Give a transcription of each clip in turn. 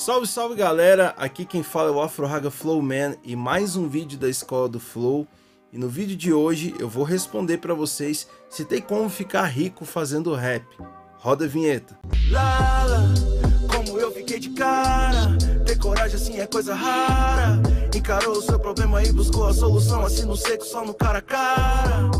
Salve, salve galera! Aqui quem fala é o Afro Raga Flow Man e mais um vídeo da Escola do Flow. E no vídeo de hoje eu vou responder para vocês se tem como ficar rico fazendo rap. Roda a vinheta. Lala, como eu fiquei de cara. Ter coragem assim é coisa rara. Encarou o seu problema e buscou a solução assim no seco, só no cara a cara.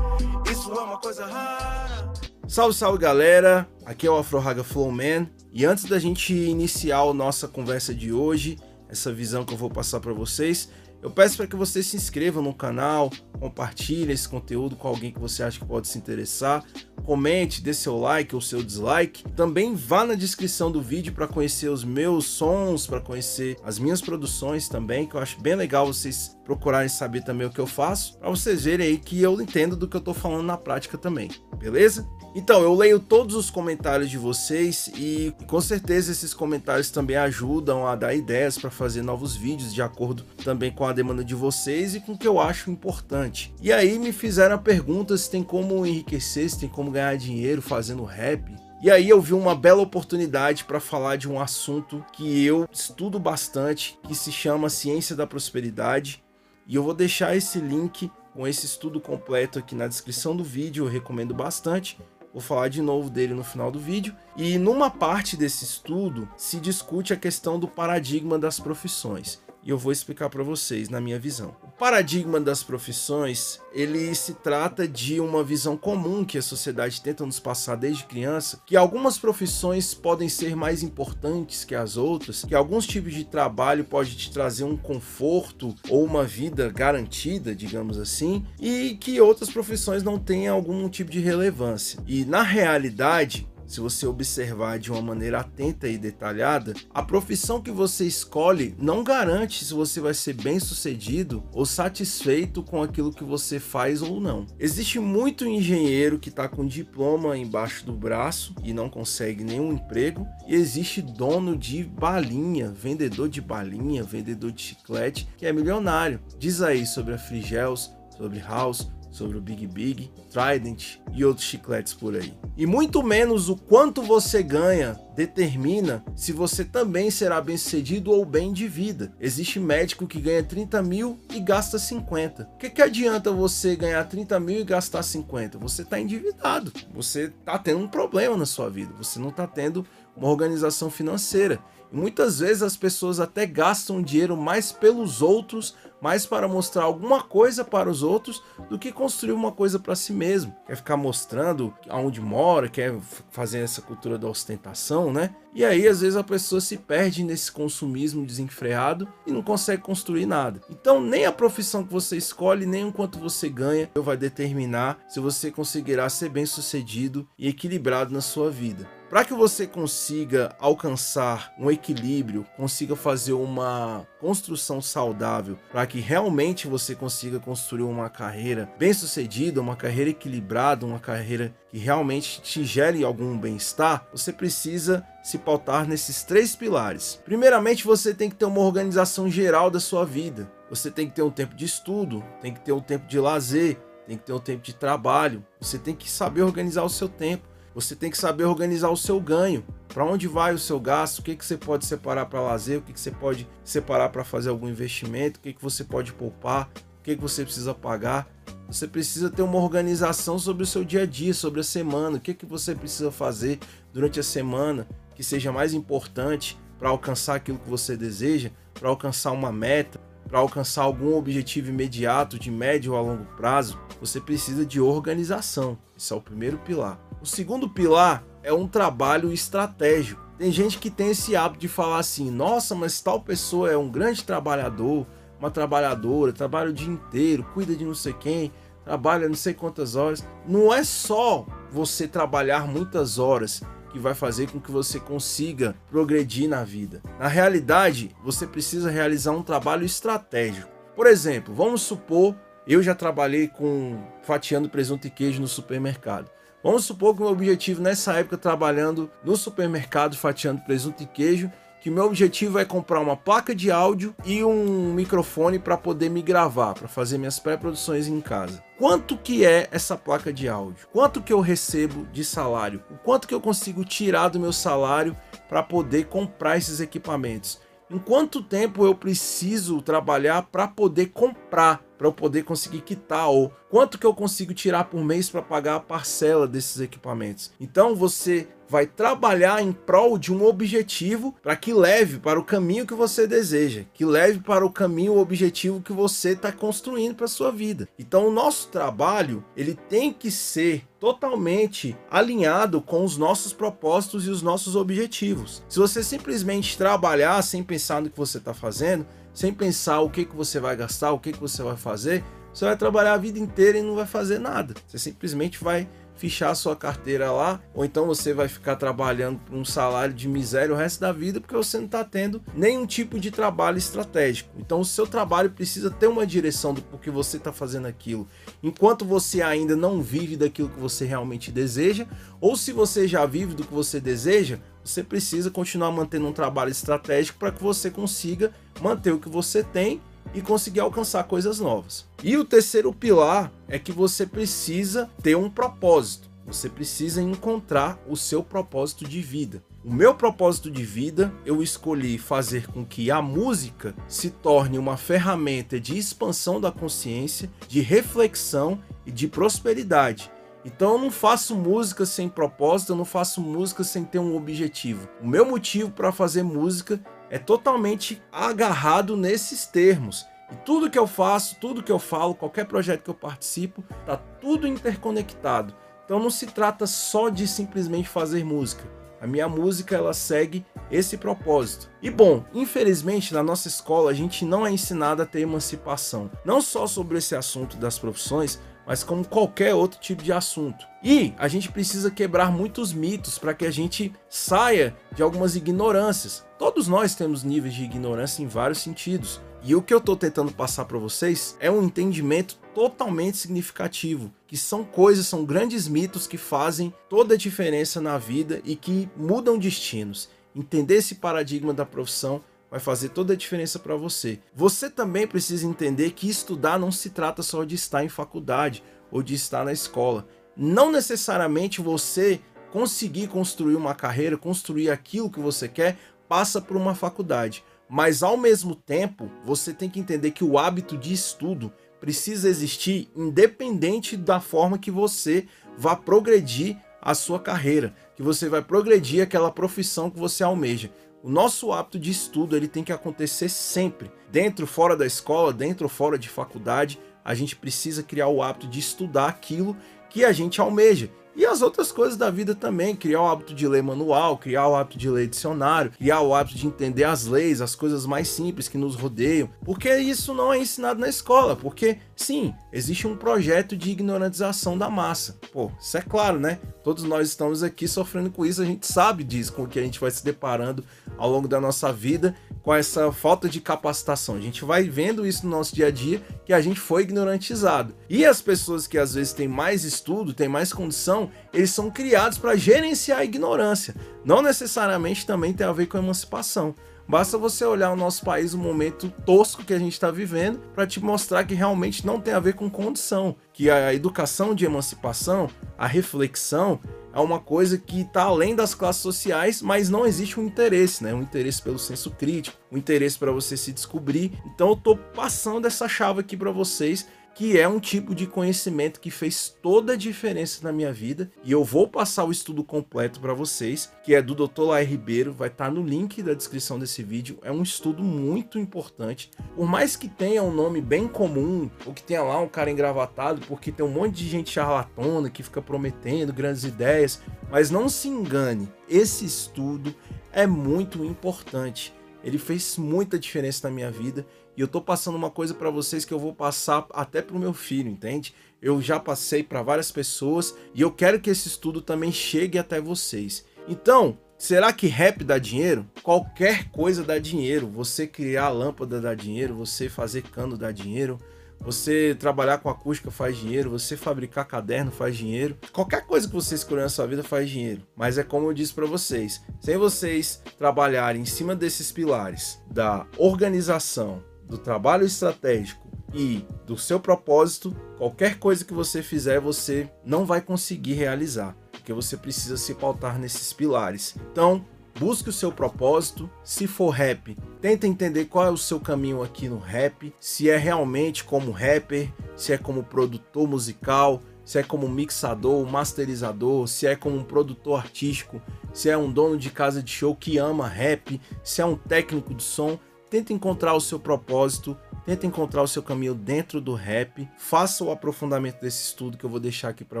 Isso é uma coisa rara. Salve, salve galera! Aqui é o Afro Raga Flow Man. E antes da gente iniciar a nossa conversa de hoje, essa visão que eu vou passar para vocês, eu peço para que você se inscreva no canal, compartilhe esse conteúdo com alguém que você acha que pode se interessar, comente, dê seu like ou seu dislike. Também vá na descrição do vídeo para conhecer os meus sons, para conhecer as minhas produções também, que eu acho bem legal vocês procurarem saber também o que eu faço, para vocês verem aí que eu entendo do que eu estou falando na prática também, beleza? Então, eu leio todos os comentários de vocês e com certeza esses comentários também ajudam a dar ideias para fazer novos vídeos de acordo também com a demanda de vocês e com o que eu acho importante. E aí me fizeram a pergunta se tem como enriquecer, se tem como ganhar dinheiro fazendo rap. E aí eu vi uma bela oportunidade para falar de um assunto que eu estudo bastante, que se chama Ciência da Prosperidade, e eu vou deixar esse link com esse estudo completo aqui na descrição do vídeo, eu recomendo bastante. Vou falar de novo dele no final do vídeo. E numa parte desse estudo se discute a questão do paradigma das profissões e eu vou explicar para vocês na minha visão. Paradigma das profissões, ele se trata de uma visão comum que a sociedade tenta nos passar desde criança, que algumas profissões podem ser mais importantes que as outras, que alguns tipos de trabalho pode te trazer um conforto ou uma vida garantida, digamos assim, e que outras profissões não têm algum tipo de relevância. E na realidade, se você observar de uma maneira atenta e detalhada, a profissão que você escolhe não garante se você vai ser bem sucedido ou satisfeito com aquilo que você faz ou não. Existe muito engenheiro que está com diploma embaixo do braço e não consegue nenhum emprego, e existe dono de balinha, vendedor de balinha, vendedor de chiclete, que é milionário. Diz aí sobre a Frigels, sobre House, sobre o Big Big, Trident e outros chicletes por aí. E muito menos o quanto você ganha determina se você também será bem sucedido ou bem de vida. Existe médico que ganha 30 mil e gasta 50. O que, que adianta você ganhar 30 mil e gastar 50? Você está endividado, você está tendo um problema na sua vida, você não está tendo uma organização financeira. E muitas vezes as pessoas até gastam dinheiro mais pelos outros, mais para mostrar alguma coisa para os outros, do que construir uma coisa para si mesmo. Quer ficar mostrando aonde mora, quer fazer essa cultura da ostentação, né? E aí às vezes a pessoa se perde nesse consumismo desenfreado e não consegue construir nada. Então nem a profissão que você escolhe, nem o quanto você ganha, vai determinar se você conseguirá ser bem sucedido e equilibrado na sua vida. Para que você consiga alcançar um equilíbrio, consiga fazer uma construção saudável, para que realmente você consiga construir uma carreira bem-sucedida, uma carreira equilibrada, uma carreira que realmente te gere algum bem-estar, você precisa se pautar nesses três pilares. Primeiramente, você tem que ter uma organização geral da sua vida. Você tem que ter um tempo de estudo, tem que ter um tempo de lazer, tem que ter um tempo de trabalho. Você tem que saber organizar o seu tempo. Você tem que saber organizar o seu ganho. Para onde vai o seu gasto? O que, que você pode separar para lazer? O que, que você pode separar para fazer algum investimento? O que, que você pode poupar? O que, que você precisa pagar? Você precisa ter uma organização sobre o seu dia a dia, sobre a semana. O que, que você precisa fazer durante a semana que seja mais importante para alcançar aquilo que você deseja, para alcançar uma meta, para alcançar algum objetivo imediato, de médio a longo prazo. Você precisa de organização. Esse é o primeiro pilar. O segundo pilar é um trabalho estratégico. Tem gente que tem esse hábito de falar assim: nossa, mas tal pessoa é um grande trabalhador, uma trabalhadora, trabalha o dia inteiro, cuida de não sei quem, trabalha não sei quantas horas. Não é só você trabalhar muitas horas que vai fazer com que você consiga progredir na vida. Na realidade, você precisa realizar um trabalho estratégico. Por exemplo, vamos supor, eu já trabalhei com fatiando presunto e queijo no supermercado. Vamos supor que o meu objetivo nessa época trabalhando no supermercado fatiando presunto e queijo, que meu objetivo é comprar uma placa de áudio e um microfone para poder me gravar, para fazer minhas pré-produções em casa. Quanto que é essa placa de áudio? Quanto que eu recebo de salário? O quanto que eu consigo tirar do meu salário para poder comprar esses equipamentos? Em quanto tempo eu preciso trabalhar para poder comprar, para eu poder conseguir quitar ou quanto que eu consigo tirar por mês para pagar a parcela desses equipamentos. Então você vai trabalhar em prol de um objetivo para que leve para o caminho que você deseja, que leve para o caminho o objetivo que você está construindo para sua vida. Então o nosso trabalho ele tem que ser totalmente alinhado com os nossos propósitos e os nossos objetivos. Se você simplesmente trabalhar sem pensar no que você está fazendo, sem pensar o que, que você vai gastar, o que, que você vai fazer, você vai trabalhar a vida inteira e não vai fazer nada. Você simplesmente vai fichar sua carteira lá, ou então você vai ficar trabalhando por um salário de miséria o resto da vida porque você não está tendo nenhum tipo de trabalho estratégico. Então o seu trabalho precisa ter uma direção do porquê você está fazendo aquilo. Enquanto você ainda não vive daquilo que você realmente deseja, ou se você já vive do que você deseja, você precisa continuar mantendo um trabalho estratégico para que você consiga manter o que você tem e conseguir alcançar coisas novas. E o terceiro pilar é que você precisa ter um propósito. Você precisa encontrar o seu propósito de vida. O meu propósito de vida, eu escolhi fazer com que a música se torne uma ferramenta de expansão da consciência, de reflexão e de prosperidade. Então eu não faço música sem propósito, eu não faço música sem ter um objetivo. O meu motivo para fazer música é totalmente agarrado nesses termos. E tudo que eu faço, tudo que eu falo, qualquer projeto que eu participo, tá tudo interconectado. Então não se trata só de simplesmente fazer música. A minha música ela segue esse propósito. E bom, infelizmente na nossa escola a gente não é ensinado a ter emancipação, não só sobre esse assunto das profissões, mas como qualquer outro tipo de assunto. E a gente precisa quebrar muitos mitos para que a gente saia de algumas ignorâncias. Todos nós temos níveis de ignorância em vários sentidos. E o que eu estou tentando passar para vocês é um entendimento totalmente significativo, que são coisas, são grandes mitos que fazem toda a diferença na vida e que mudam destinos. Entender esse paradigma da profissão vai fazer toda a diferença para você. Você também precisa entender que estudar não se trata só de estar em faculdade ou de estar na escola. Não necessariamente você conseguir construir uma carreira, construir aquilo que você quer, passa por uma faculdade. Mas ao mesmo tempo, você tem que entender que o hábito de estudo precisa existir independente da forma que você vá progredir a sua carreira, que você vai progredir aquela profissão que você almeja. O nosso hábito de estudo ele tem que acontecer sempre, dentro fora da escola, dentro ou fora de faculdade. A gente precisa criar o hábito de estudar aquilo que a gente almeja. E as outras coisas da vida também, criar o hábito de ler manual, criar o hábito de ler dicionário, criar o hábito de entender as leis, as coisas mais simples que nos rodeiam, porque isso não é ensinado na escola, porque sim, existe um projeto de ignorantização da massa. Pô, isso é claro, né? Todos nós estamos aqui sofrendo com isso, a gente sabe disso, com o que a gente vai se deparando ao longo da nossa vida com essa falta de capacitação. A gente vai vendo isso no nosso dia a dia que a gente foi ignorantizado. E as pessoas que às vezes têm mais estudo, têm mais condição, eles são criados para gerenciar a ignorância. Não necessariamente também tem a ver com a emancipação. Basta você olhar o nosso país, o momento tosco que a gente está vivendo, para te mostrar que realmente não tem a ver com condição, que a educação de emancipação, a reflexão, é uma coisa que está além das classes sociais, mas não existe um interesse, né? Um interesse pelo senso crítico, um interesse para você se descobrir. Então eu estou passando essa chave aqui para vocês que é um tipo de conhecimento que fez toda a diferença na minha vida. E eu vou passar o estudo completo para vocês, que é do Dr. Lair Ribeiro, vai estar tá no link da descrição desse vídeo. É um estudo muito importante. Por mais que tenha um nome bem comum, ou que tenha lá um cara engravatado, porque tem um monte de gente charlatona que fica prometendo grandes ideias, mas não se engane, esse estudo é muito importante. Ele fez muita diferença na minha vida e eu tô passando uma coisa para vocês que eu vou passar até pro meu filho, entende? Eu já passei para várias pessoas e eu quero que esse estudo também chegue até vocês. Então, será que rap dá dinheiro? Qualquer coisa dá dinheiro. Você criar lâmpada dá dinheiro, você fazer cano dá dinheiro, você trabalhar com acústica faz dinheiro, você fabricar caderno faz dinheiro. Qualquer coisa que você escolher na sua vida faz dinheiro. Mas é como eu disse para vocês, sem vocês trabalharem em cima desses pilares da organização, do trabalho estratégico e do seu propósito, qualquer coisa que você fizer, você não vai conseguir realizar, porque você precisa se pautar nesses pilares. Então, busque o seu propósito. Se for rap, tenta entender qual é o seu caminho aqui no rap, se é realmente como rapper, se é como produtor musical, se é como mixador, masterizador, se é como um produtor artístico, se é um dono de casa de show que ama rap, se é um técnico de som, tenta encontrar o seu propósito, tenta encontrar o seu caminho dentro do rap, faça o aprofundamento desse estudo que eu vou deixar aqui para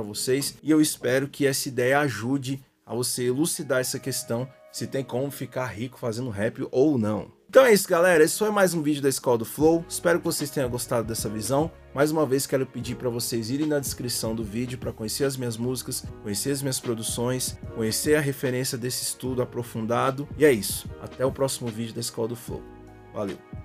vocês e eu espero que essa ideia ajude a você elucidar essa questão se tem como ficar rico fazendo rap ou não. Então é isso, galera. Esse foi mais um vídeo da Escola do Flow. Espero que vocês tenham gostado dessa visão. Mais uma vez, quero pedir para vocês irem na descrição do vídeo para conhecer as minhas músicas, conhecer as minhas produções, conhecer a referência desse estudo aprofundado. E é isso. Até o próximo vídeo da Escola do Flow. Valeu!